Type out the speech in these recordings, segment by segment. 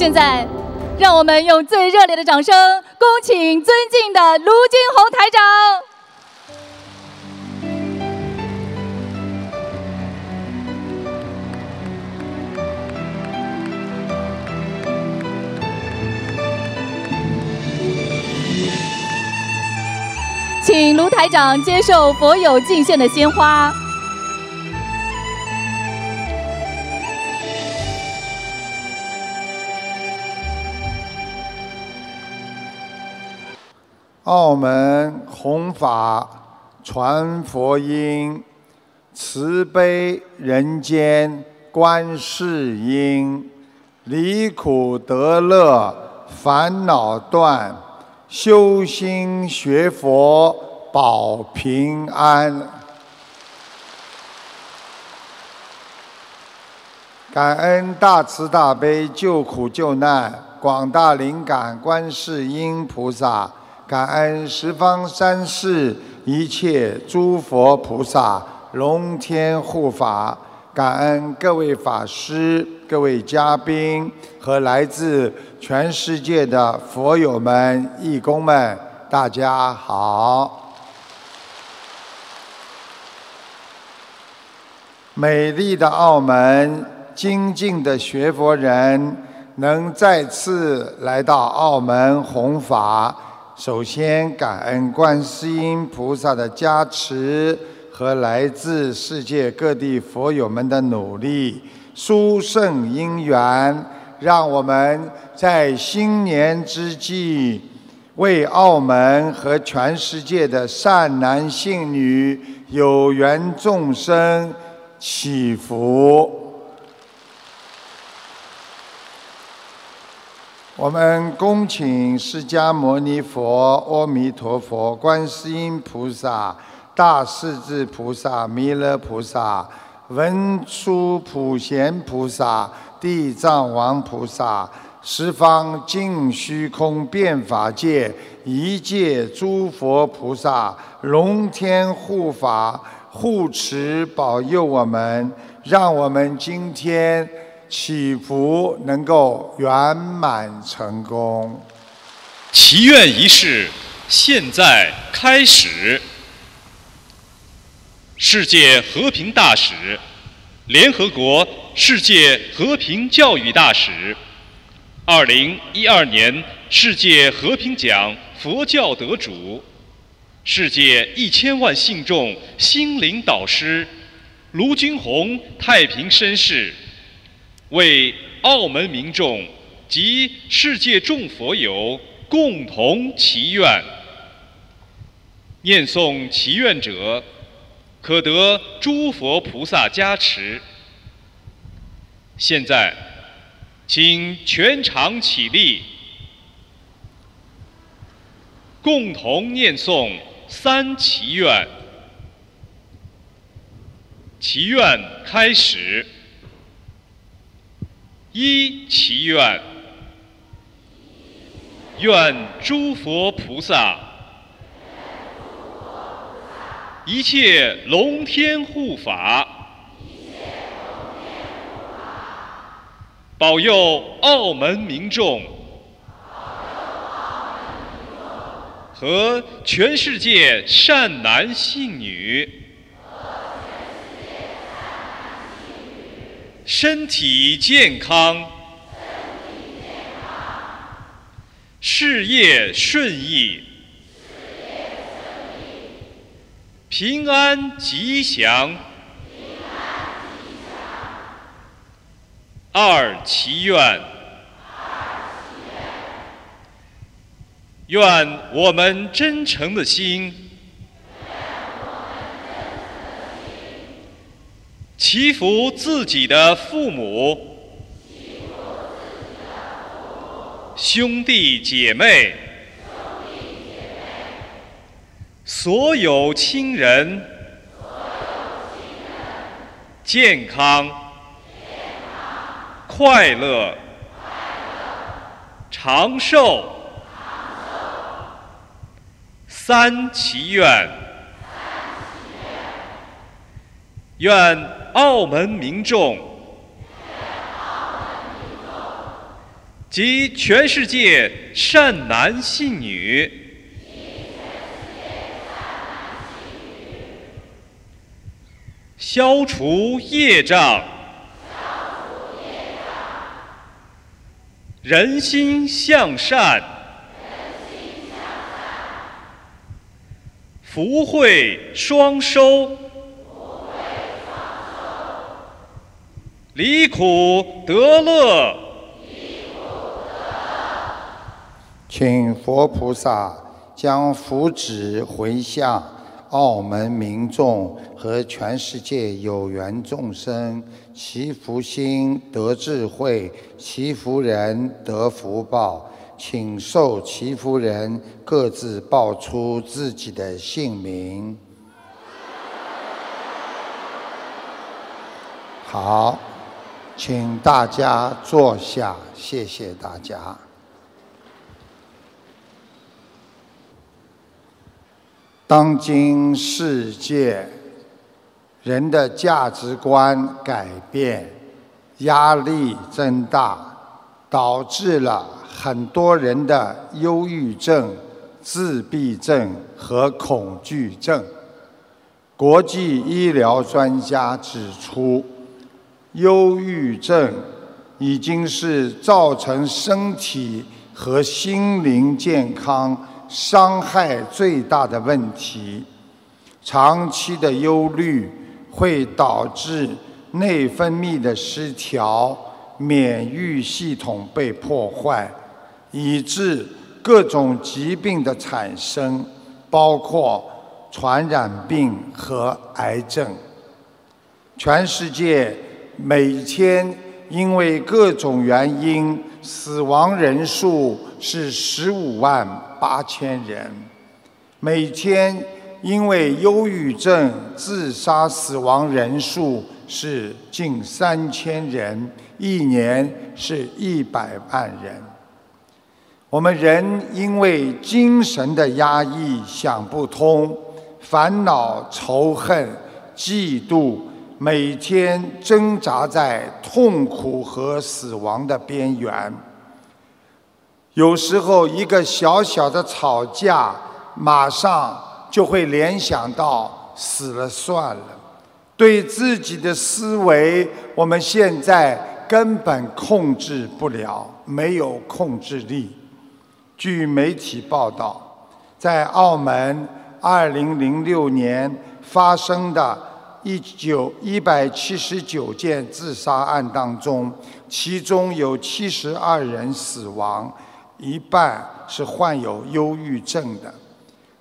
现在，让我们用最热烈的掌声，恭请尊敬的卢金红台长。请卢台长接受佛友敬献的鲜花。澳门弘法传佛音，慈悲人间观世音，离苦得乐烦恼断，修心学佛保平安。感恩大慈大悲救苦救难广大灵感观世音菩萨。感恩十方三世一切诸佛菩萨、龙天护法，感恩各位法师、各位嘉宾和来自全世界的佛友们、义工们，大家好！美丽的澳门，精进的学佛人，能再次来到澳门弘法。首先，感恩观世音菩萨的加持和来自世界各地佛友们的努力，殊胜因缘，让我们在新年之际，为澳门和全世界的善男信女、有缘众生祈福。我们恭请释迦牟尼佛、阿弥陀佛、观世音菩萨、大势至菩萨、弥勒菩萨、文殊普贤菩萨、地藏王菩萨、十方尽虚空遍法界一切诸佛菩萨、龙天护法护持保佑我们，让我们今天。祈福能够圆满成功。祈愿仪式现在开始。世界和平大使、联合国世界和平教育大使、二零一二年世界和平奖佛教得主、世界一千万信众心灵导师卢军宏太平绅士。为澳门民众及世界众佛友共同祈愿，念诵祈愿者可得诸佛菩萨加持。现在，请全场起立，共同念诵三祈愿。祈愿开始。一祈愿，愿诸佛菩萨、一切龙天护法，保佑澳门民众和全世界善男信女。身体健康，事业顺意，平安吉祥。二祈愿，愿我们真诚的心。祈福自己的父母、兄弟姐妹、所有亲人。健康、快乐、长寿。三祈愿，愿。澳门民众。及全世界善男信女，消除业障，人心向善，福慧双收，离苦得乐。请佛菩萨将福祉回向澳门民众和全世界有缘众生，祈福心得智慧，祈福人得福报。请受祈福人各自报出自己的姓名。好，请大家坐下，谢谢大家。当今世界，人的价值观改变，压力增大，导致了很多人的忧郁症、自闭症和恐惧症。国际医疗专家指出，忧郁症已经是造成身体和心灵健康。伤害最大的问题，长期的忧虑会导致内分泌的失调，免疫系统被破坏，以致各种疾病的产生，包括传染病和癌症。全世界每天因为各种原因死亡人数是十五万。八千人每天因为忧郁症自杀死亡人数是近三千人，一年是一百万人。我们人因为精神的压抑、想不通、烦恼、仇恨、嫉妒，每天挣扎在痛苦和死亡的边缘。有时候，一个小小的吵架，马上就会联想到死了算了。对自己的思维，我们现在根本控制不了，没有控制力。据媒体报道，在澳门2006年发生的一九一百七十九件自杀案当中，其中有七十二人死亡。一半是患有忧郁症的，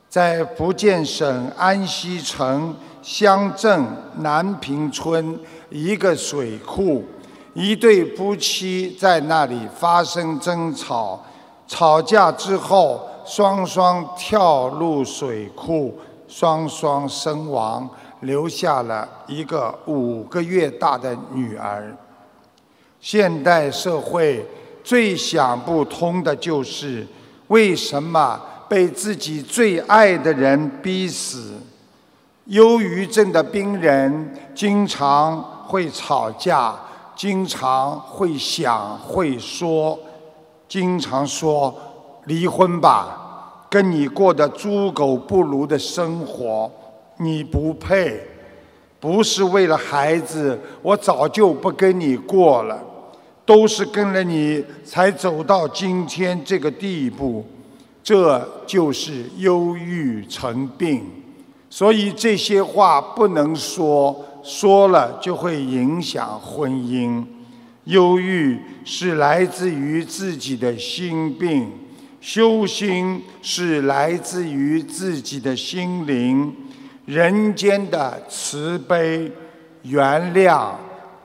在福建省安溪城乡镇南平村一个水库，一对夫妻在那里发生争吵，吵架之后，双双跳入水库，双双身亡，留下了一个五个月大的女儿。现代社会。最想不通的就是，为什么被自己最爱的人逼死？忧郁症的病人经常会吵架，经常会想会说，经常说离婚吧，跟你过的猪狗不如的生活，你不配。不是为了孩子，我早就不跟你过了。都是跟了你才走到今天这个地步，这就是忧郁成病。所以这些话不能说，说了就会影响婚姻。忧郁是来自于自己的心病，修心是来自于自己的心灵。人间的慈悲、原谅、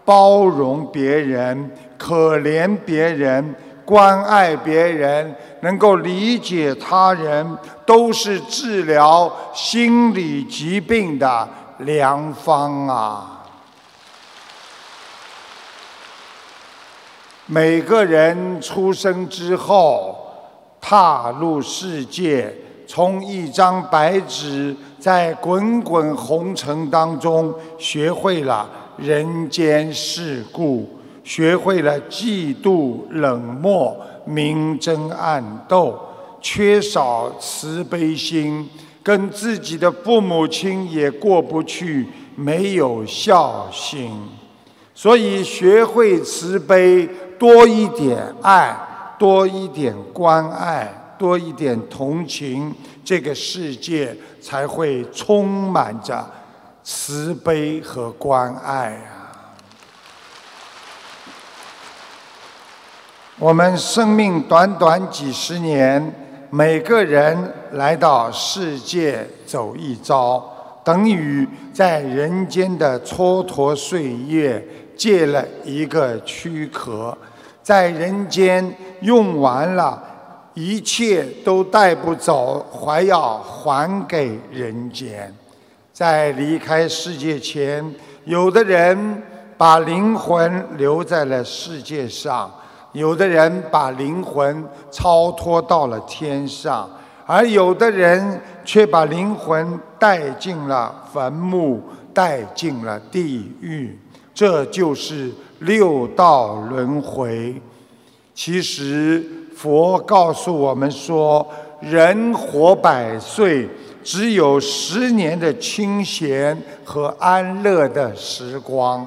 包容别人。可怜别人，关爱别人，能够理解他人，都是治疗心理疾病的良方啊！每个人出生之后，踏入世界，从一张白纸，在滚滚红尘当中，学会了人间世故。学会了嫉妒、冷漠、明争暗斗，缺少慈悲心，跟自己的父母亲也过不去，没有孝心。所以学会慈悲，多一点爱，多一点关爱，多一点同情，这个世界才会充满着慈悲和关爱啊！我们生命短短几十年，每个人来到世界走一遭，等于在人间的蹉跎岁月。借了一个躯壳，在人间用完了，一切都带不走，还要还给人间。在离开世界前，有的人把灵魂留在了世界上，有的人把灵魂超脱到了天上，而有的人却把灵魂带进了坟墓，带进了地狱。这就是六道轮回。其实佛告诉我们说，人活百岁，只有十年的清闲和安乐的时光。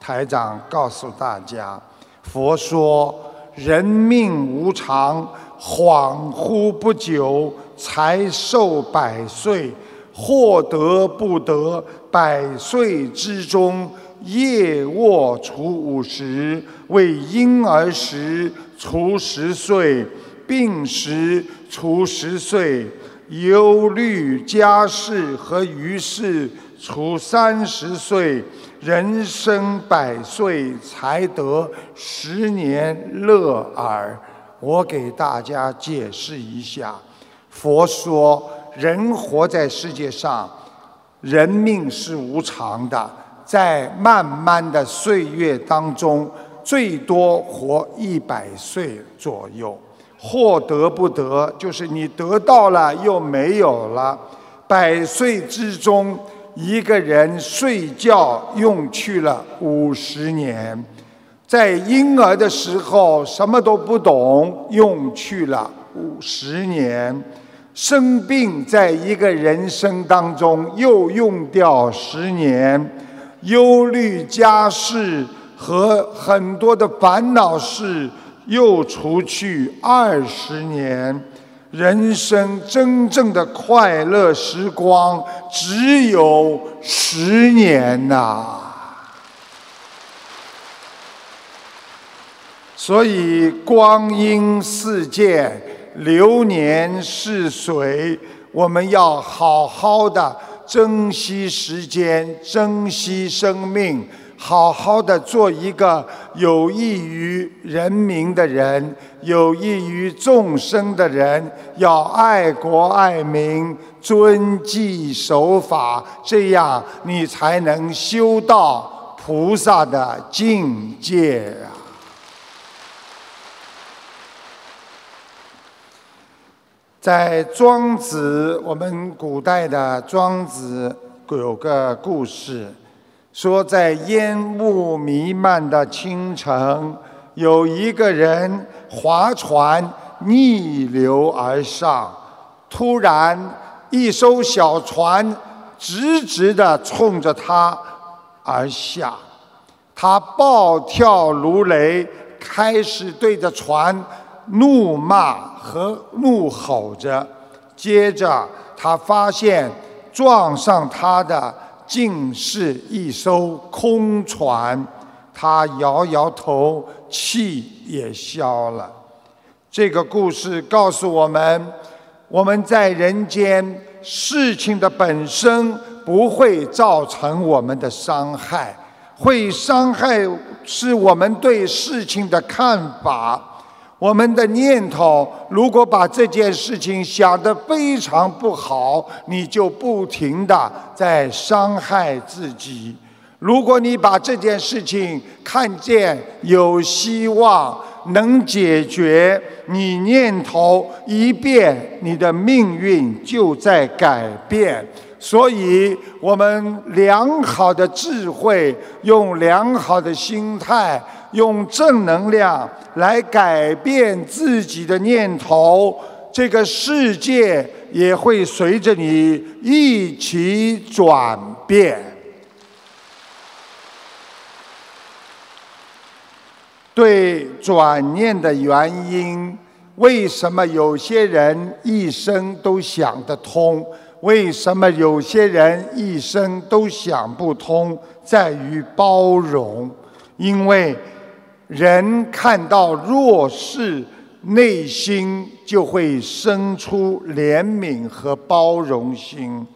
台长告诉大家，佛说人命无常，恍惚不久才寿百岁，或得不得，百岁之中。夜卧除五十，为婴儿时除十岁，病时除十岁，忧虑家事和余事除三十岁，人生百岁才得十年乐耳。我给大家解释一下，佛说人活在世界上，人命是无常的。在漫漫的岁月当中，最多活一百岁左右。获得不得，就是你得到了又没有了。百岁之中，一个人睡觉用去了五十年，在婴儿的时候什么都不懂，用去了五十年。生病，在一个人生当中又用掉十年。忧虑家事和很多的烦恼事又除去二十年，人生真正的快乐时光只有十年呐。所以光阴似箭，流年似水，我们要好好的。珍惜时间，珍惜生命，好好的做一个有益于人民的人，有益于众生的人。要爱国爱民，遵纪守法，这样你才能修到菩萨的境界在庄子，我们古代的庄子有个故事，说在烟雾弥漫的清晨，有一个人划船逆流而上，突然一艘小船直直地冲着他而下，他暴跳如雷，开始对着船。怒骂和怒吼着，接着他发现撞上他的竟是一艘空船，他摇摇头，气也消了。这个故事告诉我们：我们在人间事情的本身不会造成我们的伤害，会伤害是我们对事情的看法。我们的念头，如果把这件事情想得非常不好，你就不停的在伤害自己；如果你把这件事情看见有希望，能解决，你念头一变，你的命运就在改变。所以，我们良好的智慧，用良好的心态。用正能量来改变自己的念头，这个世界也会随着你一起转变。对转念的原因，为什么有些人一生都想得通？为什么有些人一生都想不通？在于包容，因为人看到弱势，内心就会生出怜悯和包容心。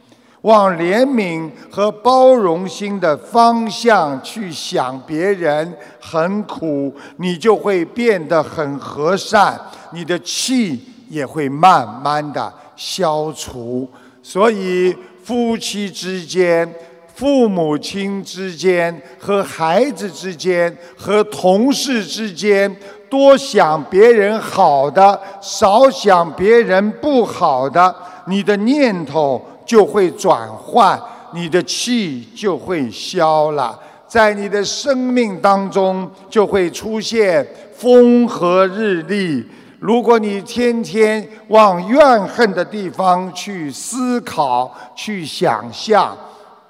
往怜悯和包容心的方向去想，别人很苦，你就会变得很和善，你的气也会慢慢的消除。所以，夫妻之间、父母亲之间、和孩子之间、和同事之间，多想别人好的，少想别人不好的，你的念头。就会转换，你的气就会消了，在你的生命当中就会出现风和日丽。如果你天天往怨恨的地方去思考、去想象，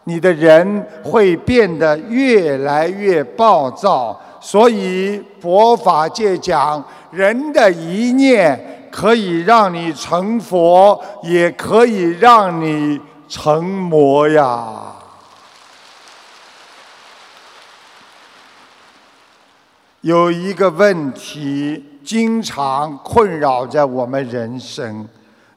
你的人会变得越来越暴躁。所以佛法界讲，人的一念。可以让你成佛，也可以让你成魔呀。有一个问题经常困扰着我们人生，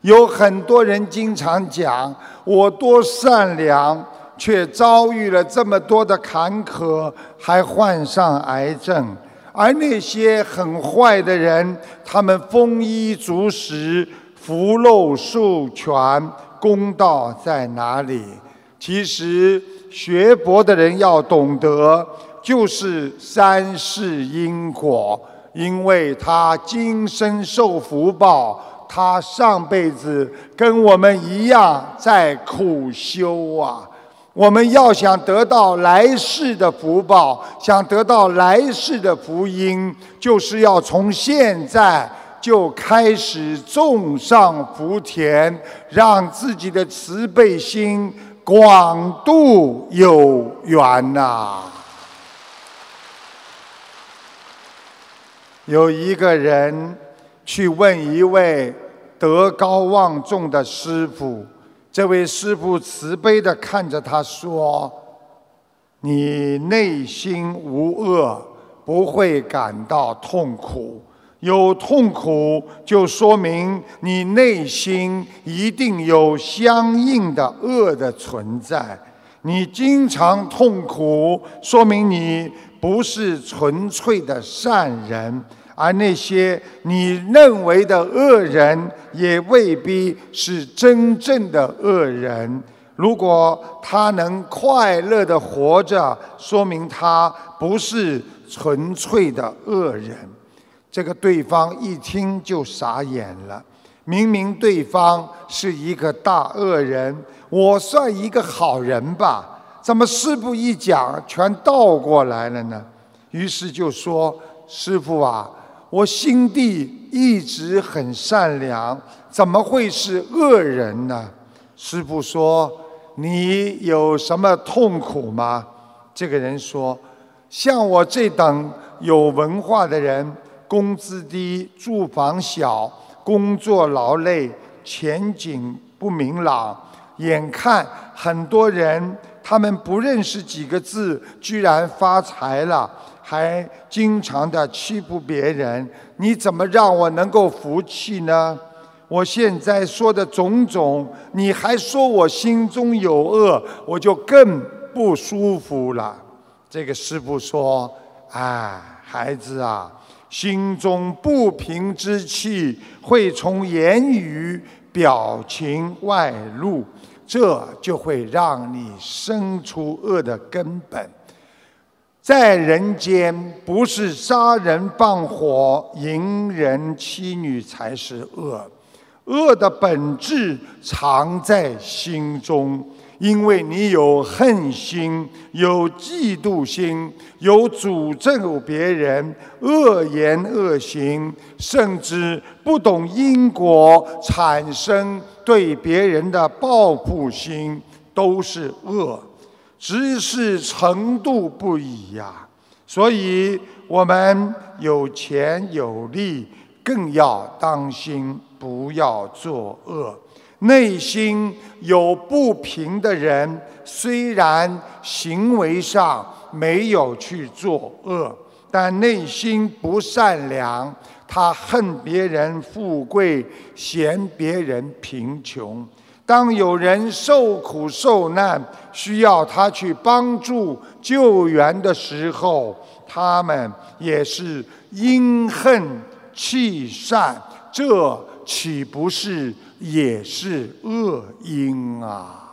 有很多人经常讲：“我多善良，却遭遇了这么多的坎坷，还患上癌症。”而那些很坏的人，他们丰衣足食、福禄寿全，公道在哪里？其实学佛的人要懂得，就是三世因果，因为他今生受福报，他上辈子跟我们一样在苦修啊。我们要想得到来世的福报，想得到来世的福音，就是要从现在就开始种上福田，让自己的慈悲心广度有缘呐。有一个人去问一位德高望重的师傅。这位师傅慈悲地看着他说：“你内心无恶，不会感到痛苦。有痛苦，就说明你内心一定有相应的恶的存在。你经常痛苦，说明你不是纯粹的善人。”而那些你认为的恶人，也未必是真正的恶人。如果他能快乐的活着，说明他不是纯粹的恶人。这个对方一听就傻眼了。明明对方是一个大恶人，我算一个好人吧？怎么师傅一讲，全倒过来了呢？于是就说：“师傅啊。”我心地一直很善良，怎么会是恶人呢？师傅说：“你有什么痛苦吗？”这个人说：“像我这等有文化的人，工资低，住房小，工作劳累，前景不明朗，眼看很多人他们不认识几个字，居然发财了。”还经常的欺负别人，你怎么让我能够服气呢？我现在说的种种，你还说我心中有恶，我就更不舒服了。这个师傅说：“啊，孩子啊，心中不平之气会从言语、表情外露，这就会让你生出恶的根本。”在人间，不是杀人放火、淫人妻女才是恶，恶的本质藏在心中。因为你有恨心、有嫉妒心、有诅咒别人、恶言恶行，甚至不懂因果，产生对别人的报复心，都是恶，只是程度不一呀。所以，我们有钱有力，更要当心，不要作恶。内心有不平的人，虽然行为上没有去作恶，但内心不善良。他恨别人富贵，嫌别人贫穷。当有人受苦受难，需要他去帮助救援的时候，他们也是因恨弃善。这岂不是？也是恶因啊，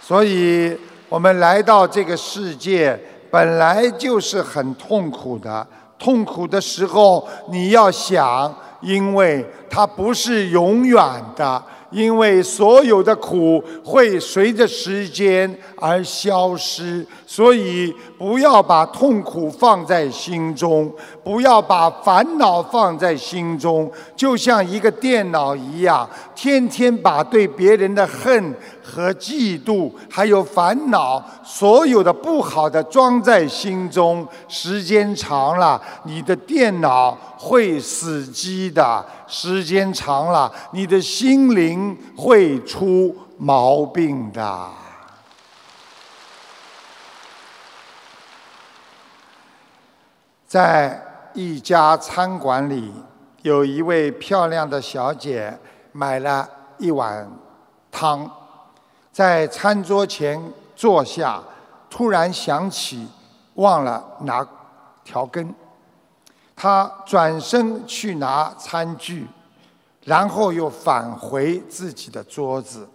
所以我们来到这个世界本来就是很痛苦的。痛苦的时候，你要想，因为它不是永远的。因为所有的苦会随着时间而消失，所以不要把痛苦放在心中，不要把烦恼放在心中，就像一个电脑一样，天天把对别人的恨和嫉妒，还有烦恼，所有的不好的装在心中，时间长了，你的电脑会死机的。时间长了，你的心灵会出毛病的。在一家餐馆里，有一位漂亮的小姐买了一碗汤，在餐桌前坐下，突然想起忘了拿调羹。他转身去拿餐具，然后又返回自己的桌子。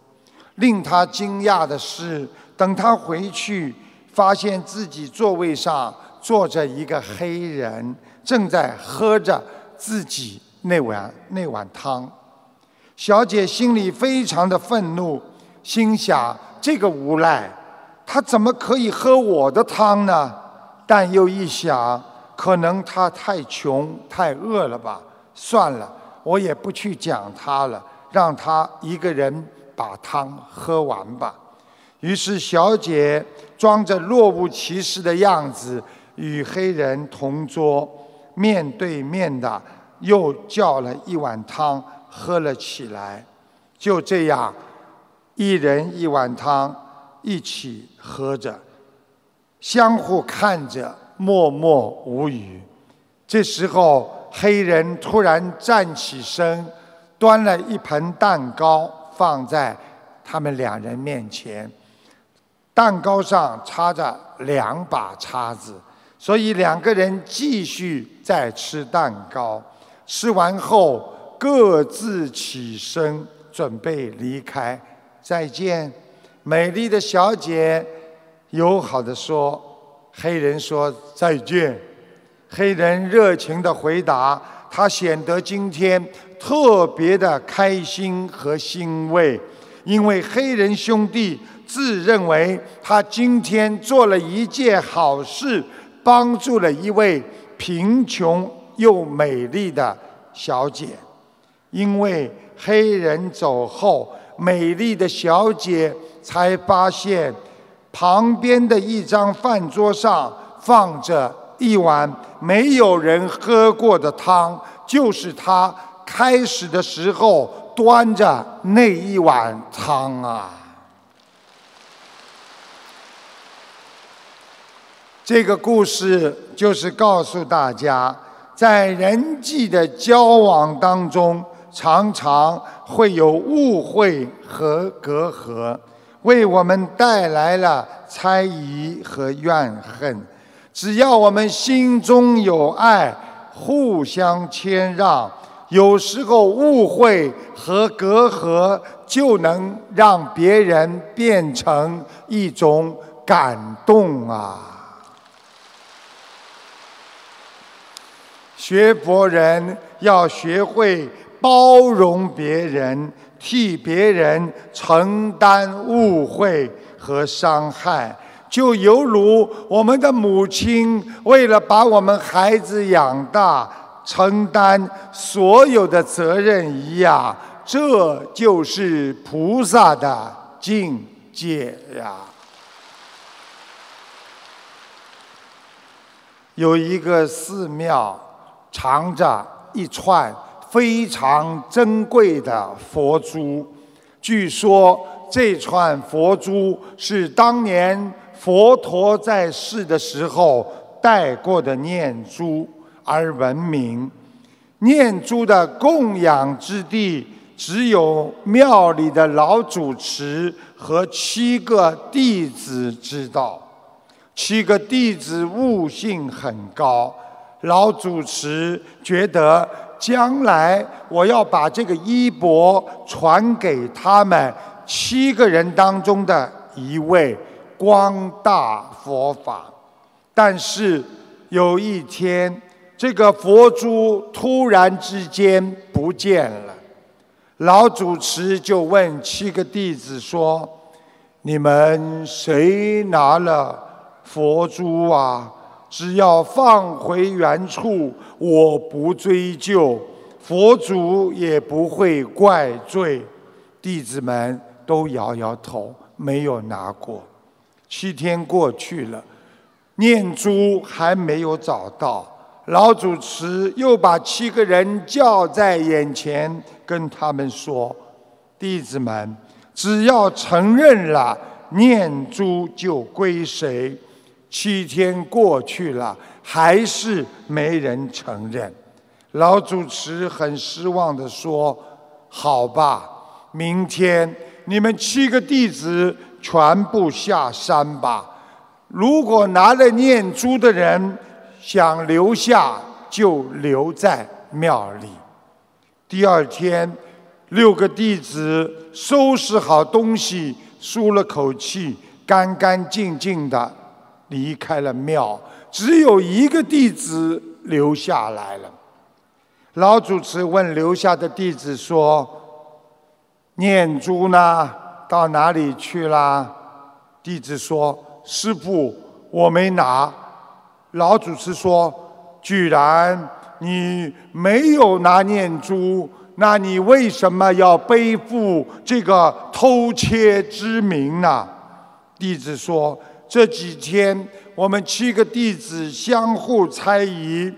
令他惊讶的是，等他回去，发现自己座位上坐着一个黑人，正在喝着自己那碗那碗汤。小姐心里非常的愤怒，心想：这个无赖，他怎么可以喝我的汤呢？但又一想。可能他太穷太饿了吧？算了，我也不去讲他了，让他一个人把汤喝完吧。于是小姐装着若无其事的样子，与黑人同桌，面对面的又叫了一碗汤喝了起来。就这样，一人一碗汤一起喝着，相互看着。默默无语。这时候，黑人突然站起身，端了一盆蛋糕放在他们两人面前。蛋糕上插着两把叉子，所以两个人继续在吃蛋糕。吃完后，各自起身准备离开。再见，美丽的小姐，友好的说。黑人说再见。黑人热情的回答，他显得今天特别的开心和欣慰，因为黑人兄弟自认为他今天做了一件好事，帮助了一位贫穷又美丽的小姐。因为黑人走后，美丽的小姐才发现。旁边的一张饭桌上放着一碗没有人喝过的汤，就是他开始的时候端着那一碗汤啊。这个故事就是告诉大家，在人际的交往当中，常常会有误会和隔阂。为我们带来了猜疑和怨恨。只要我们心中有爱，互相谦让，有时候误会和隔阂就能让别人变成一种感动啊！学佛人要学会包容别人。替别人承担误会和伤害，就犹如我们的母亲为了把我们孩子养大，承担所有的责任一样。这就是菩萨的境界呀。有一个寺庙，藏着一串非常珍贵的佛珠。据说这串佛珠是当年佛陀在世的时候戴过的念珠而闻名。念珠的供养之地只有庙里的老主持和七个弟子知道。七个弟子悟性很高，老主持觉得将来我要把这个衣钵传给他们七个人当中的一位，光大佛法。但是有一天，这个佛珠突然之间不见了，老主持就问七个弟子说：“你们谁拿了？”佛珠啊，只要放回原处，我不追究，佛祖也不会怪罪。弟子们都摇摇头，没有拿过。七天过去了，念珠还没有找到。老主持又把七个人叫在眼前，跟他们说：“弟子们，只要承认了，念珠就归谁。”七天过去了，还是没人承认。老主持很失望地说：“好吧，明天你们七个弟子全部下山吧。如果拿了念珠的人想留下，就留在庙里。”第二天，六个弟子收拾好东西，舒了口气，干干净净的。离开了庙，只有一个弟子留下来了。老主持问留下的弟子说：“念珠呢？到哪里去了？”弟子说：“师傅，我没拿。”老主持说：“居然你没有拿念珠，那你为什么要背负这个偷窃之名呢？”弟子说。这几天，我们七个弟子相互猜疑，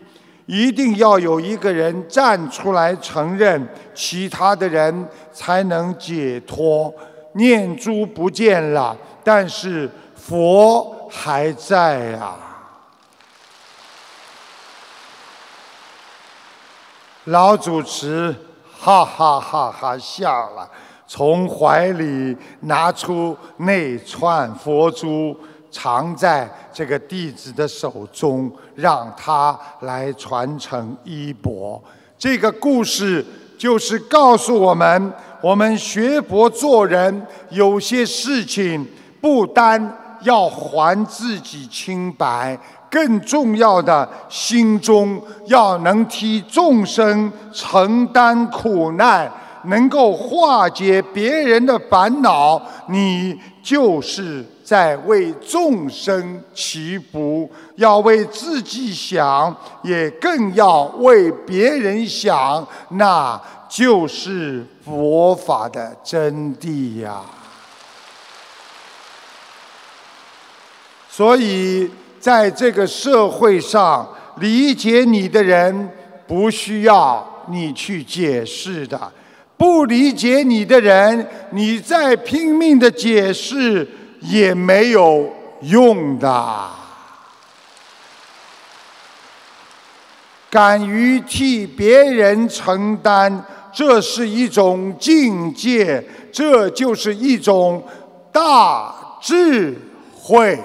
一定要有一个人站出来承认，其他的人才能解脱。念珠不见了，但是佛还在呀。老主持哈哈哈哈笑了，从怀里拿出那串佛珠。藏在这个弟子的手中，让他来传承衣钵。这个故事就是告诉我们：我们学佛做人，有些事情不单要还自己清白，更重要的，心中要能替众生承担苦难，能够化解别人的烦恼。你就是。在为众生祈福，要为自己想，也更要为别人想，那就是佛法的真谛呀。所以，在这个社会上，理解你的人不需要你去解释的；不理解你的人，你再拼命的解释。也没有用的。敢于替别人承担，这是一种境界，这就是一种大智慧。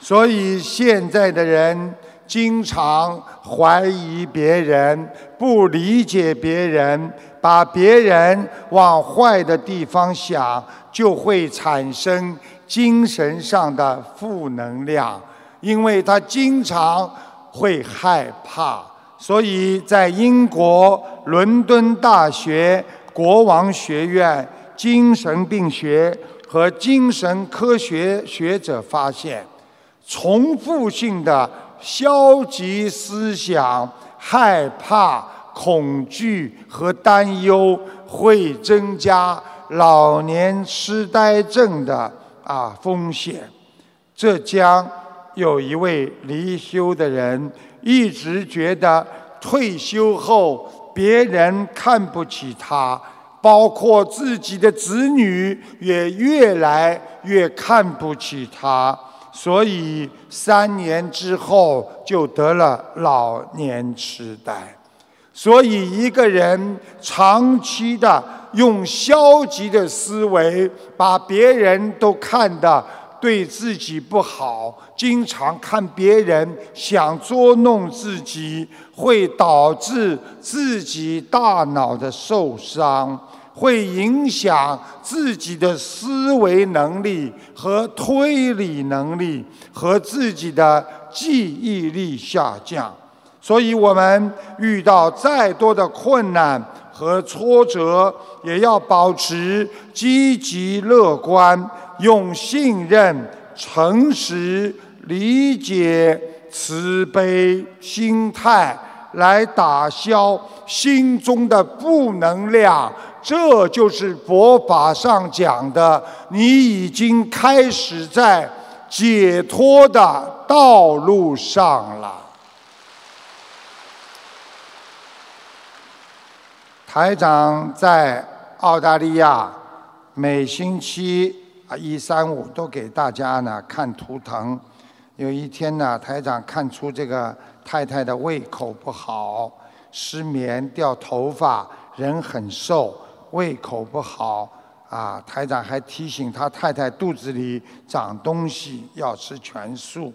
所以现在的人经常怀疑别人，不理解别人。把别人往坏的地方想，就会产生精神上的负能量，因为他经常会害怕，所以在英国伦敦大学国王学院精神病学和精神科学学者发现，重复性的消极思想、害怕、恐惧和担忧会增加老年痴呆症的啊风险。浙江有一位离休的人，一直觉得退休后别人看不起他，包括自己的子女也越来越看不起他，所以三年之后就得了老年痴呆。所以一个人长期的用消极的思维，把别人都看得对自己不好，经常看别人想捉弄自己，会导致自己大脑的受伤，会影响自己的思维能力和推理能力，和自己的记忆力下降。所以，我们遇到再多的困难和挫折，也要保持积极乐观，用信任、诚实、理解、慈悲心态来打消心中的负能量。这就是佛法上讲的，你已经开始在解脱的道路上了。台长在澳大利亚，每星期啊一三五都给大家呢看图腾。有一天呢，台长看出这个太太的胃口不好，失眠、掉头发，人很瘦，胃口不好啊。台长还提醒他太太肚子里长东西，要吃全素。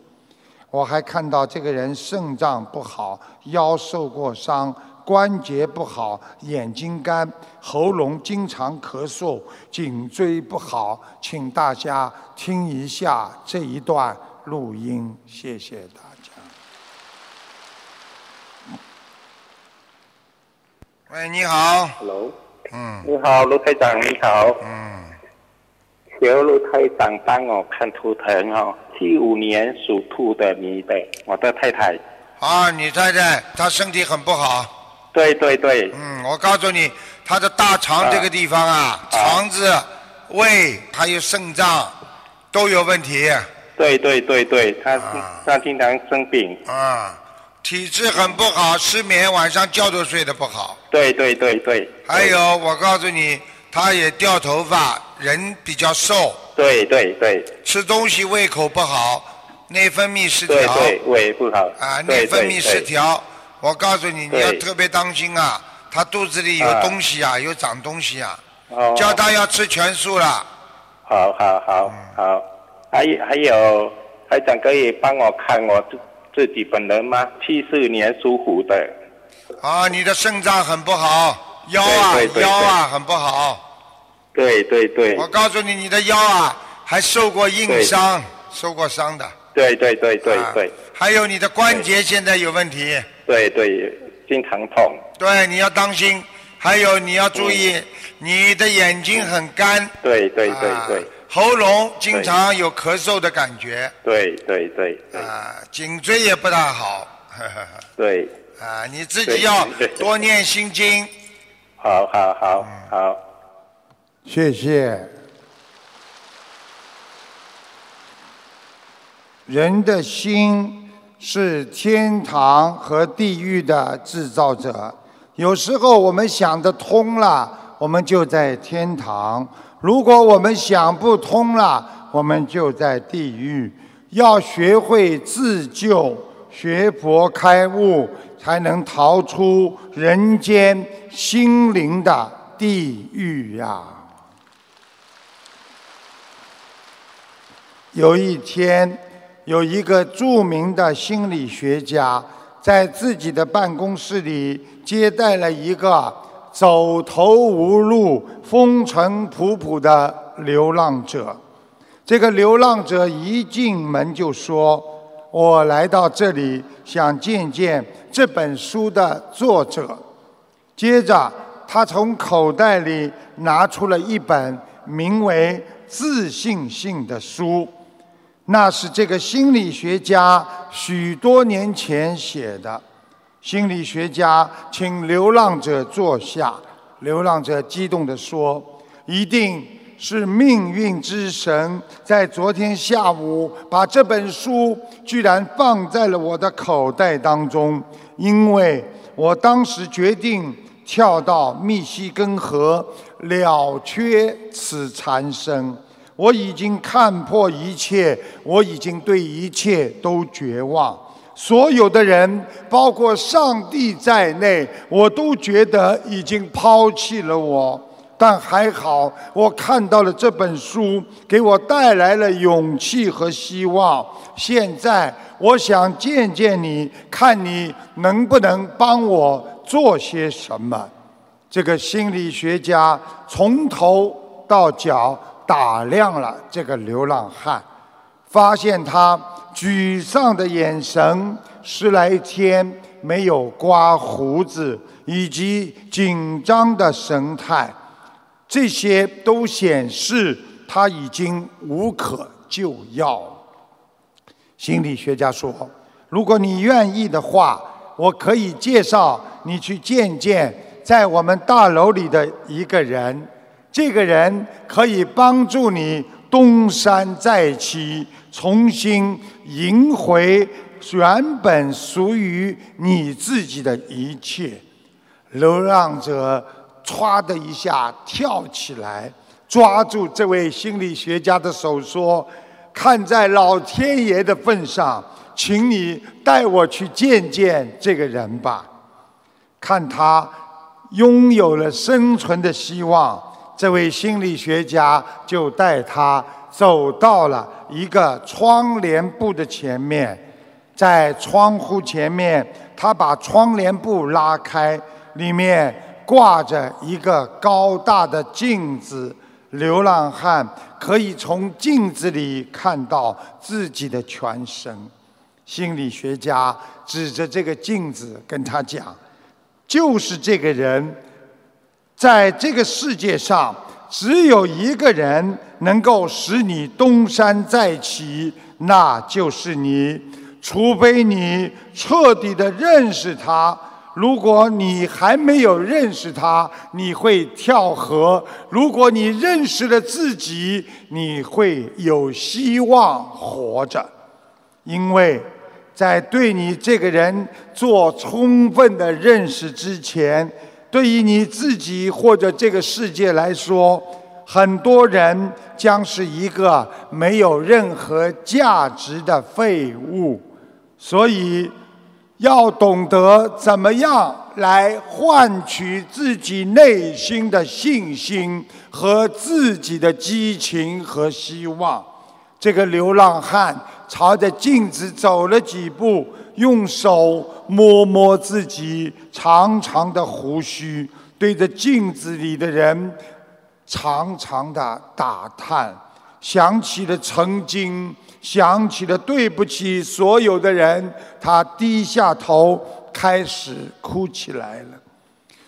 我还看到这个人肾脏不好，腰受过伤。关节不好，眼睛干，喉咙经常咳嗽，颈椎不好，请大家听一下这一段录音，谢谢大家。喂，你好。Hello，嗯你好，卢台长，你好，嗯，求卢台长帮我看图腾哦。七五年属兔的女的，我的太太。啊，你太太她身体很不好。对对对，嗯，我告诉你，她的大肠这个地方啊，肠子、胃还有肾脏都有问题。对对对对，她啊她经常生病。啊，体质很不好，失眠，晚上觉都睡得不好。对对对对。还有，我告诉你，他也掉头发，人比较瘦，对对对吃东西胃口不好，内分泌失调对对，胃不好。啊，内分泌失。调。我告诉你，你要特别当心啊，他肚子里有啊东西啊，有长东西啊，哦。叫他要吃全素了。好好好嗯好，还有还有，还长可以帮我看我自自己本人吗？七四年属虎的。啊，你的肾脏很不好，腰啊腰啊很不好。对对对我告诉你，你的腰啊还受过硬伤，受过伤的。对对对对啊对还有你的关节现在有问题，对对，经常痛。对，你要当心。还有你要注意，嗯你的眼睛很干，对对对啊对喉咙经常有咳嗽的感觉，对对对对。啊，颈椎也不大好，呵呵呵对，啊，你自己要多念心经。好好好。嗯。好，谢谢。人的心是天堂和地狱的制造者。有时候我们想得通了，我们就在天堂；如果我们想不通了，我们就在地狱。要学会自救，学佛开悟，才能逃出人间心灵的地狱呀、有一天，有一个著名的心理学家在自己的办公室里接待了一个走投无路、风尘仆仆的流浪者。这个流浪者一进门就说：“我来到这里想见见这本书的作者。接着，他从口袋里拿出了一本名为《自信性》的书，那是这个心理学家许多年前写的。心理学家请流浪者坐下，流浪者激动地说：“一定是命运之神在昨天下午把这本书居然放在了我的口袋当中，因为我当时决定跳到密西根河了却此残生。我已经看破一切，我已经对一切都绝望。”所有的人，包括上帝在内，我都觉得已经抛弃了我。但还好，我看到了这本书，给我带来了勇气和希望。现在，我想见见你，看你能不能帮我做些什么。这个心理学家从头到脚打量了这个流浪汉，发现他。沮丧的眼神，十来天没有刮胡子，以及紧张的神态，这些都显示他已经无可救药。心理学家说：“如果你愿意的话，我可以介绍你去见见在我们大楼里的一个人，这个人可以帮助你东山再起。”重新赢回原本属于你自己的一切。流浪者唰的一下跳起来，抓住这位心理学家的手说：“看在老天爷的份上，请你带我去见见这个人吧。看他拥有了生存的希望，这位心理学家就带他。”走到了一个窗帘布的前面，在窗户前面，他把窗帘布拉开，里面挂着一个高大的镜子。流浪汉可以从镜子里看到自己的全身。心理学家指着这个镜子跟他讲：“就是这个人，在这个世界上。”只有一个人能够使你东山再起，那就是你。除非你彻底的认识他，如果你还没有认识他，你会跳河；如果你认识了自己，你会有希望活着。因为在对你这个人做充分的认识之前。对于你自己或者这个世界来说，很多人将是一个没有任何价值的废物。所以，要懂得怎么样来换取自己内心的信心和自己的激情和希望。这个流浪汉朝着镜子走了几步。用手摸摸自己长长的胡须，对着镜子里的人长长的打叹，想起了曾经，想起了对不起所有的人，他低下头开始哭起来了。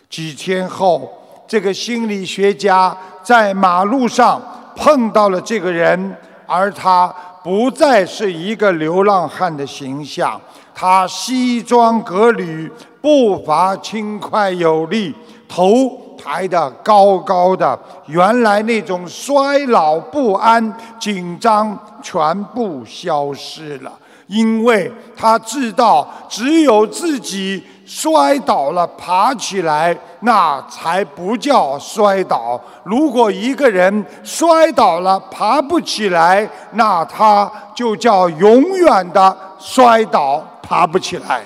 几天后，这个心理学家在马路上碰到了这个人，而他不再是一个流浪汉的形象。他西装革履，步伐轻快有力，头抬得高高的，原来那种衰老、不安、紧张全部消失了，因为他知道，只有自己摔倒了爬起来，那才不叫摔倒。如果一个人摔倒了爬不起来，那他就叫永远的摔倒。爬不起来，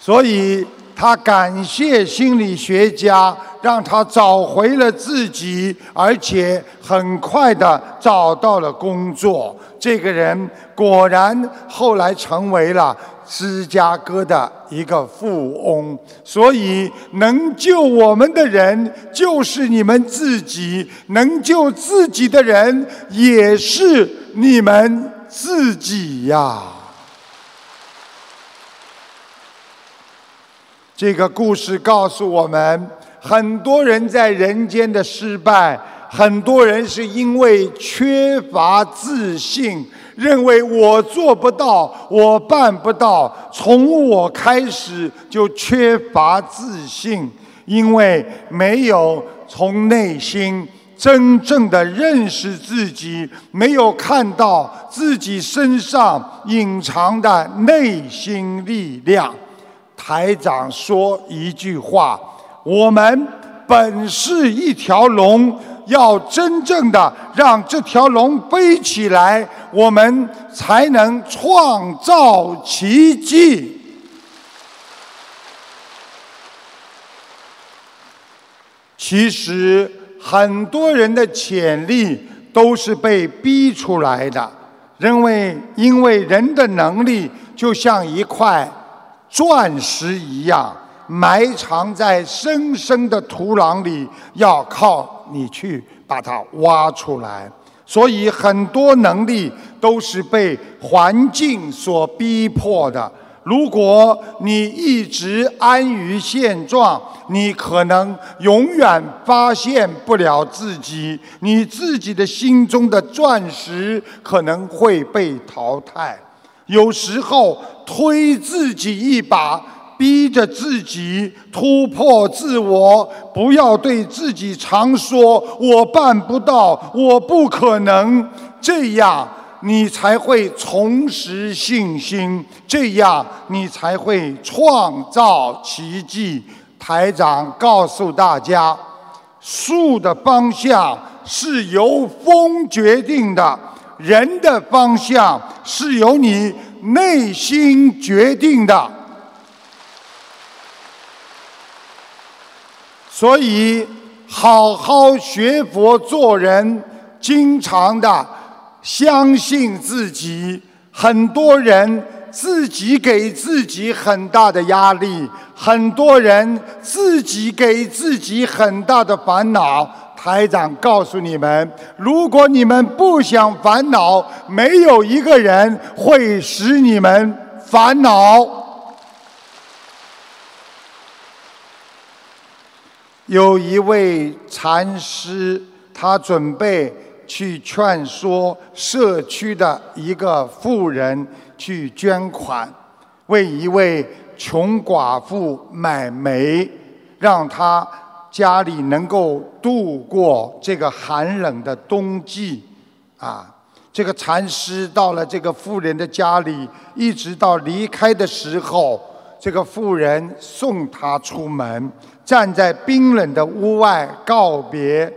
所以他感谢心理学家，让他找回了自己，而且很快的找到了工作。这个人果然后来成为了芝加哥的一个富翁。所以，能救我们的人就是你们自己，能救自己的人也是你们自己呀。这个故事告诉我们，很多人在人间的失败，很多人是因为缺乏自信，认为我做不到，我办不到。从我开始就缺乏自信，因为没有从内心真正的认识自己，没有看到自己身上隐藏的内心力量。台长说一句话：“我们本是一条龙，要真正的让这条龙飞起来，我们才能创造奇迹。”其实，很多人的潜力都是被逼出来的，认为因为人的能力就像一块。钻石一样埋藏在深深的土壤里，要靠你去把它挖出来。所以很多能力都是被环境所逼迫的。如果你一直安于现状，你可能永远发现不了自己，你自己的心中的钻石可能会被淘汰。有时候推自己一把，逼着自己突破自我，不要对自己常说“我办不到，我不可能”，这样你才会重拾信心，这样你才会创造奇迹。台长告诉大家，树的方向是由风决定的。人的方向是由你内心决定的，所以好好学佛做人，经常的相信自己。很多人自己给自己很大的压力，很多人自己给自己很大的烦恼。台长告诉你们：如果你们不想烦恼，没有一个人会使你们烦恼。有一位禅师，他准备去劝说社区的一个富人去捐款，为一位穷寡妇买煤，让她。家里能够度过这个寒冷的冬季，啊，这个禅师到了这个妇人的家里，一直到离开的时候，这个妇人送他出门，站在冰冷的屋外告别，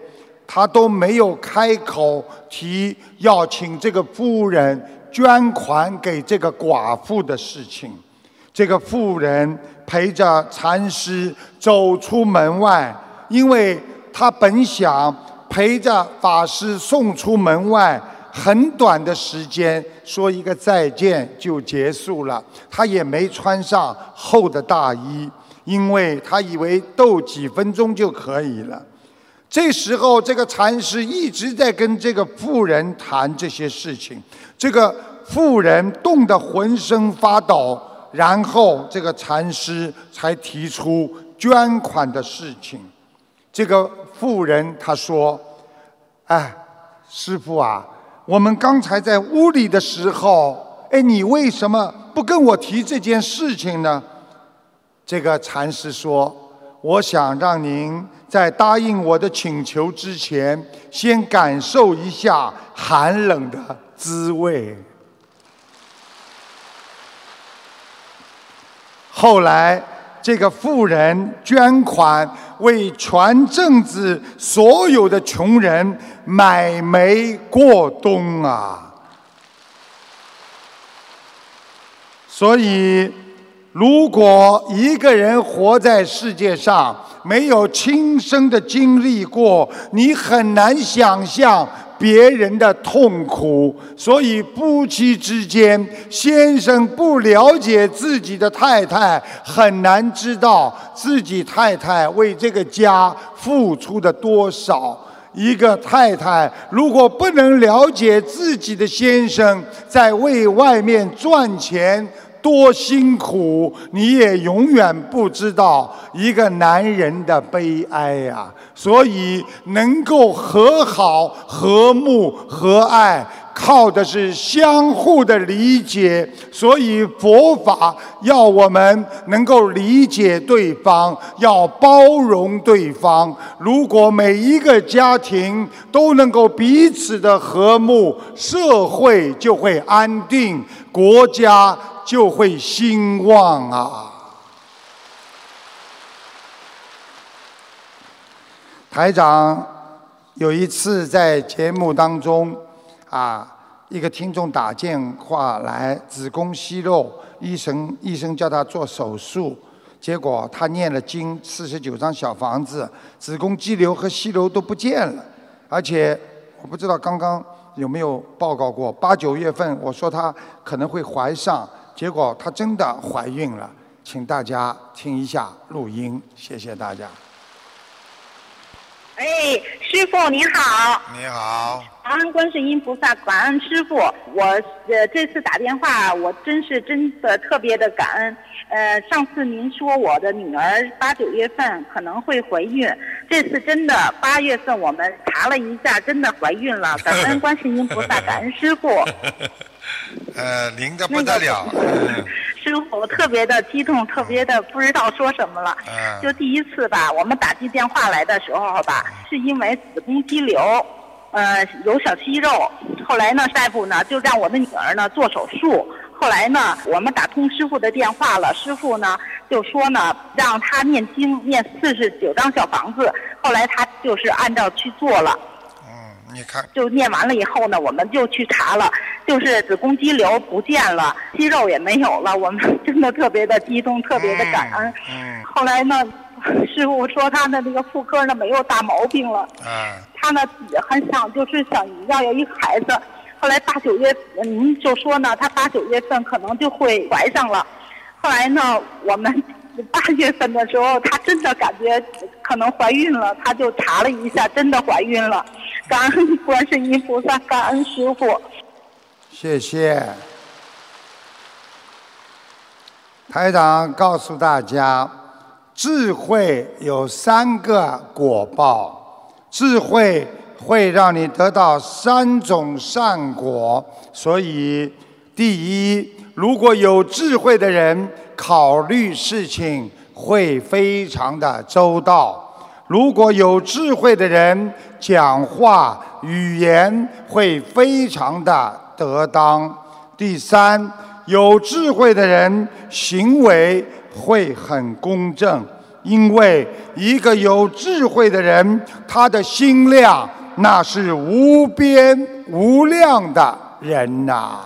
他都没有开口提要请这个夫人捐款给这个寡妇的事情。这个妇人陪着禅师走出门外。因为他本想陪着法师送出门外，很短的时间说一个再见就结束了。他也没穿上厚的大衣，因为他以为斗几分钟就可以了。这时候，这个禅师一直在跟这个妇人谈这些事情，这个妇人冻得浑身发抖，然后这个禅师才提出捐款的事情。这个妇人她说：“哎，师傅啊，我们刚才在屋里的时候，哎，你为什么不跟我提这件事情呢？”这个禅师说：“我想让您在答应我的请求之前，先感受一下寒冷的滋味。”后来。这个富人捐款为全镇子所有的穷人买煤过冬啊！所以，如果一个人活在世界上，没有亲身的经历过，你很难想象别人的痛苦。所以夫妻之间，先生不了解自己的太太，很难知道自己太太为这个家付出的多少。一个太太如果不能了解自己的先生在为外面赚钱，多辛苦，你也永远不知道一个男人的悲哀呀。所以，能够和好、和睦、和爱，靠的是相互的理解。所以，佛法要我们能够理解对方，要包容对方。如果每一个家庭都能够彼此的和睦，社会就会安定，国家。就会兴旺啊！台长有一次在节目当中，啊，一个听众打电话来，子宫息肉，医生医生叫他做手术，结果他念了经，四十九张小房子，子宫肌瘤和息肉都不见了，而且我不知道刚刚有没有报告过，八九月份我说他可能会怀上。结果她真的怀孕了，请大家听一下录音，谢谢大家。哎，师傅您好。你好。感恩观世音菩萨，感恩师傅。我呃这次打电话，我真是真的特别的感恩。呃，上次您说我的女儿八九月份可能会怀孕，这次真的八月份我们查了一下，真的怀孕了。感恩观世音菩萨，感恩师傅。呃，灵的不得了。师傅，我特别的激动，特别的不知道说什么了。就第一次吧，我们打进电话来的时候吧，是因为子宫肌瘤，呃，有小息肉。后来呢，大夫呢就让我的女儿呢做手术。后来呢，我们打通师傅的电话了，师傅呢就说呢，让他念经念四十九张小房子。后来他就是按照去做了。你看，就念完了以后呢，我们就去查了，就是子宫肌瘤不见了，肌肉也没有了，我们 真的特别的激动，特别的感恩。嗯。后来呢，师傅说他的那个妇科呢没有大毛病了。嗯。他呢也很想，就是想要有一个孩子。后来八九月，您就说呢，他八九月份可能就会怀上了。后来呢，我们。八月份的时候，她真的感觉可能怀孕了，她就查了一下，真的怀孕了。感恩观世音菩萨，感恩师傅。谢谢。台长告诉大家，智慧有三个果报，智慧会让你得到三种善果。所以，第一，如果有智慧的人。考虑事情会非常的周到。如果有智慧的人讲话语言会非常的得当。第三，有智慧的人行为会很公正，因为一个有智慧的人，他的心量那是无边无量的人呐。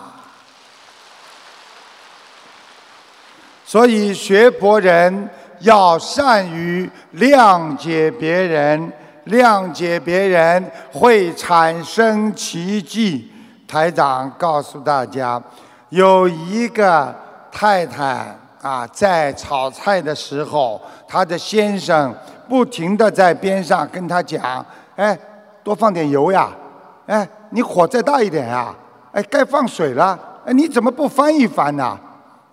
所以，学佛人要善于谅解别人，谅解别人会产生奇迹。台长告诉大家，有一个太太啊，在炒菜的时候，她的先生不停地在边上跟她讲：“哎，多放点油呀！哎，你火再大一点呀！哎，该放水了！哎，你怎么不翻一翻呢？”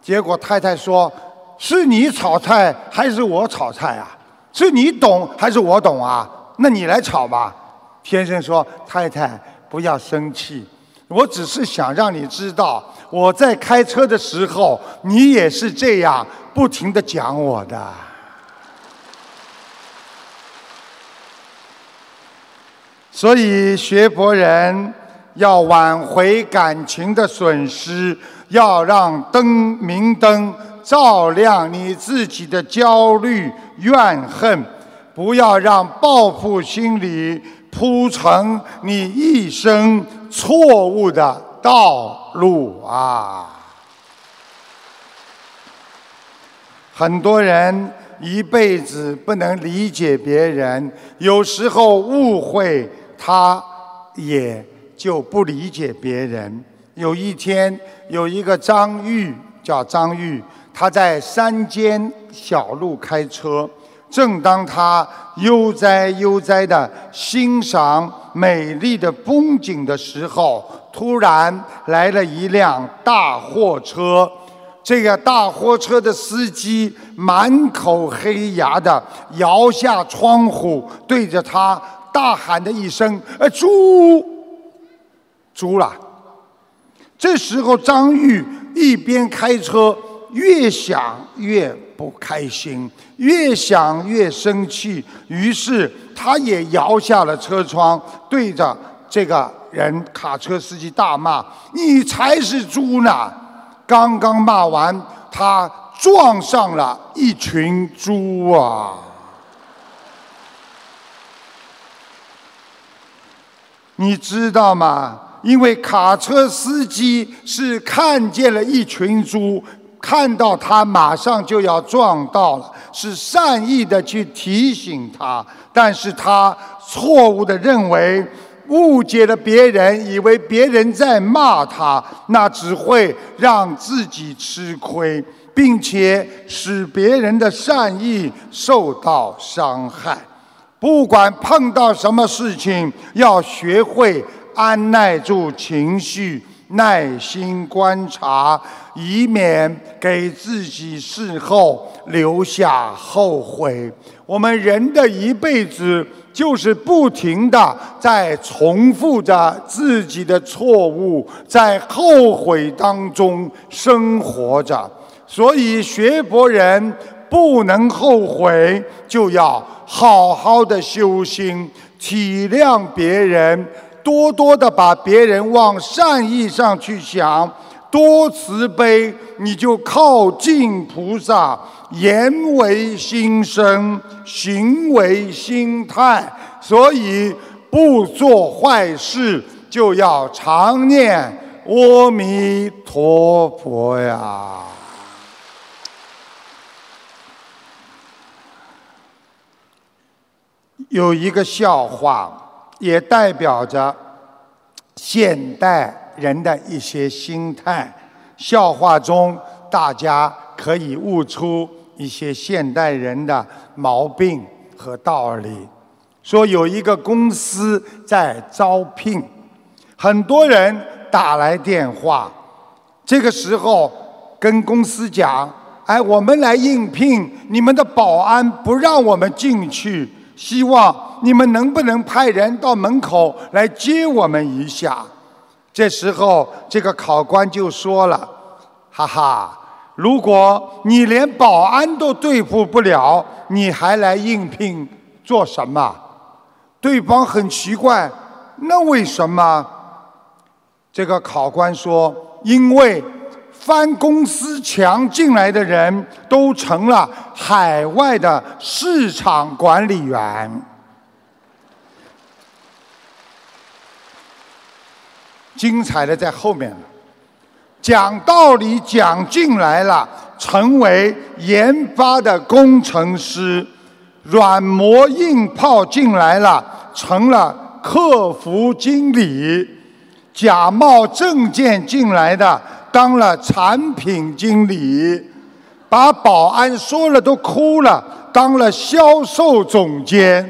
结果太太说：“是你炒菜还是我炒菜啊？是你懂还是我懂啊？那你来炒吧。”先生说：“太太，不要生气，我只是想让你知道，我在开车的时候，你也是这样不停的讲我的。所以学佛人要挽回感情的损失。”要让灯明灯照亮你自己的焦虑怨恨，不要让报复心理铺成你一生错误的道路啊！很多人一辈子不能理解别人，有时候误会他，也就不理解别人。有一天，有一个张玉，叫张玉，他在山间小路开车，正当他悠哉悠哉地欣赏美丽的风景的时候，突然来了一辆大货车。这个大货车的司机满口黑牙的摇下窗户，对着他大喊的一声：“呃，猪，猪了！”这时候，张玉一边开车，越想越不开心，越想越生气，于是他也摇下了车窗，对着这个人卡车司机大骂：“你才是猪呢！”刚刚骂完，他撞上了一群猪啊！你知道吗？因为卡车司机是看见了一群猪，看到他马上就要撞到了，是善意的去提醒他，但是他错误的认为。误解了别人，以为别人在骂他，那只会让自己吃亏，并且使别人的善意受到伤害。不管碰到什么事情，要学会按耐住情绪，耐心观察，以免给自己事后留下后悔。我们人的一辈子。就是不停的在重复着自己的错误，在后悔当中生活着。所以学佛人不能后悔，就要好好的修心，体谅别人，多多的把别人往善意上去想，多慈悲，你就靠近菩萨。言为心声，行为心态，所以不做坏事就要常念阿弥陀佛呀。有一个笑话，也代表着现代人的一些心态。笑话中，大家可以悟出。一些现代人的毛病和道理，说有一个公司在招聘，很多人打来电话，这个时候跟公司讲：“哎，我们来应聘，你们的保安不让我们进去，希望你们能不能派人到门口来接我们一下？”这时候，这个考官就说了：“哈哈。”如果你连保安都对付不了，你还来应聘做什么？对方很奇怪，那为什么？这个考官说：“因为翻公司墙进来的人都成了海外的市场管理员。”精彩的在后面。讲道理讲进来了，成为研发的工程师；软磨硬泡进来了，成了客服经理；假冒证件进来的，当了产品经理；把保安说了都哭了，当了销售总监；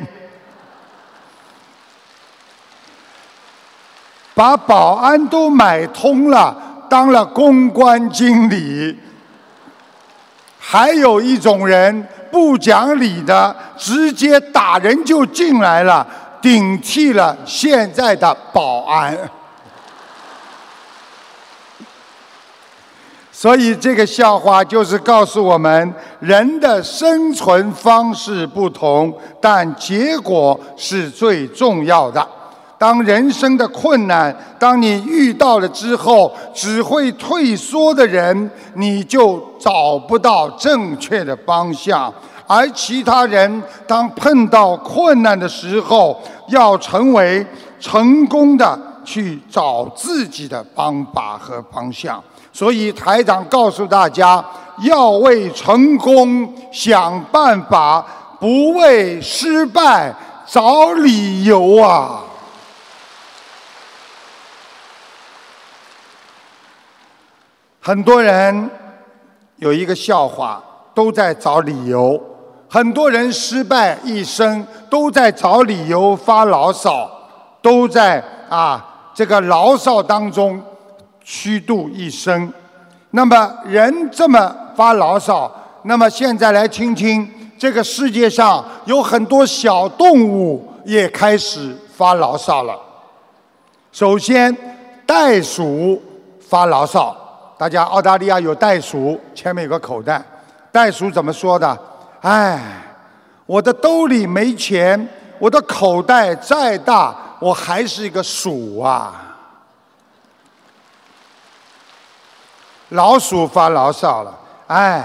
把保安都买通了。当了公关经理，还有一种人不讲理的，直接打人就进来了，顶替了现在的保安。所以这个笑话就是告诉我们，人的生存方式不同，但结果是最重要的。当人生的困难，当你遇到了之后，只会退缩的人，你就找不到正确的方向；而其他人，当碰到困难的时候，要成为成功的，去找自己的方法和方向。所以台长告诉大家，要为成功想办法，不为失败找理由啊！很多人有一个笑话，都在找理由。很多人失败一生，都在找理由发牢骚，都在啊这个牢骚当中虚度一生。那么人这么发牢骚，那么现在来听听，这个世界上有很多小动物也开始发牢骚了。首先，袋鼠发牢骚。大家，澳大利亚有袋鼠，前面有个口袋。袋鼠怎么说的？哎，我的兜里没钱，我的口袋再大，我还是一个鼠啊。老鼠发牢骚了，哎，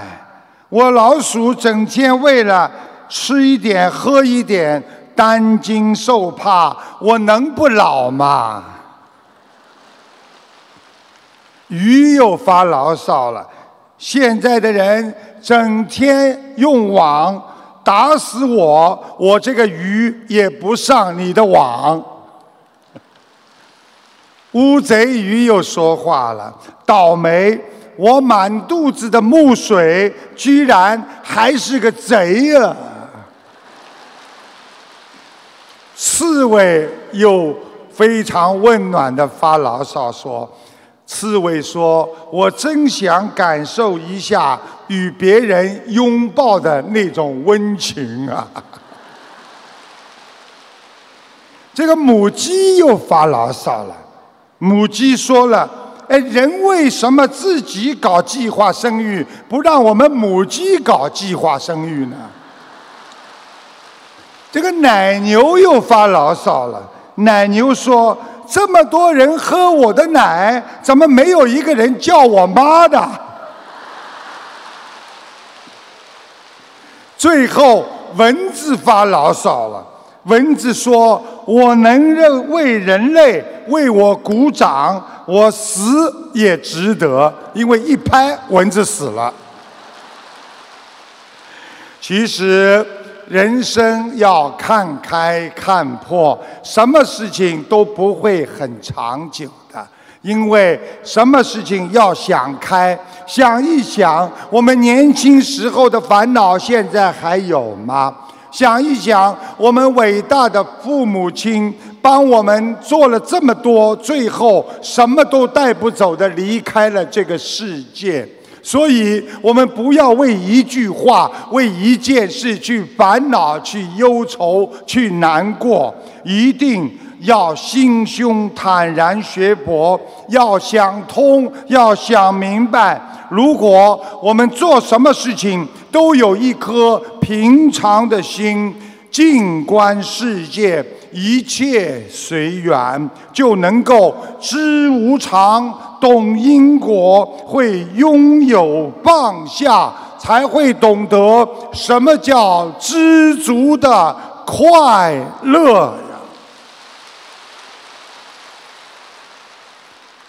我老鼠整天为了吃一点、喝一点，担惊受怕，我能不老吗？鱼又发牢骚了，现在的人整天用网打死我，我这个鱼也不上你的网。乌贼鱼又说话了，倒霉，我满肚子的墨水，居然还是个贼呀！刺猬又非常温暖的发牢骚说。刺猬说：“我真想感受一下与别人拥抱的那种温情啊！”这个母鸡又发牢骚了。母鸡说了：“哎，人为什么自己搞计划生育，不让我们母鸡搞计划生育呢？”这个奶牛又发牢骚了。奶牛说。这么多人喝我的奶，怎么没有一个人叫我妈的？最后，蚊子发牢骚了。蚊子说：“我能认为人类为我鼓掌，我死也值得，因为一拍蚊子死了。”其实。人生要看开看破，什么事情都不会很长久的。因为什么事情要想开，想一想，我们年轻时候的烦恼现在还有吗？想一想，我们伟大的父母亲帮我们做了这么多，最后什么都带不走的离开了这个世界。所以，我们不要为一句话、为一件事去烦恼、去忧愁、去难过。一定要心胸坦然学佛，要想通，要想明白。如果我们做什么事情都有一颗平常的心，静观世界，一切随缘，就能够知无常。懂因果，会拥有放下，才会懂得什么叫知足的快乐呀！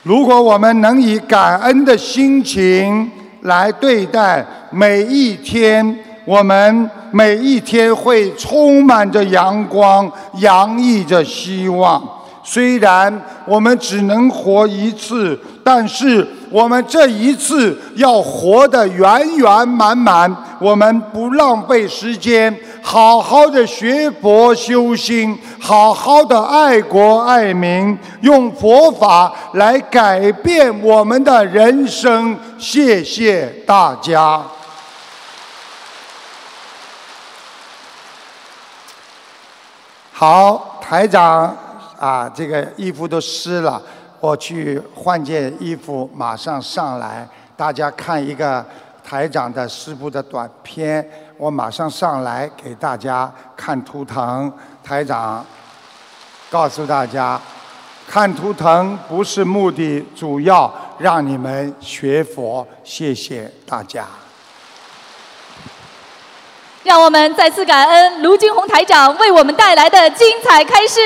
如果我们能以感恩的心情来对待每一天，我们每一天会充满着阳光，洋溢着希望。虽然我们只能活一次，但是我们这一次要活得圆圆满满。我们不浪费时间，好好的学佛修心，好好的爱国爱民，用佛法来改变我们的人生。谢谢大家。好，台长。啊，这个衣服都湿了，我去换件衣服，马上上来。大家看一个台长的师傅的短片，我马上上来给大家看图腾。台长告诉大家，看图腾不是目的，主要让你们学佛。谢谢大家。让我们再次感恩卢军红台长为我们带来的精彩开示。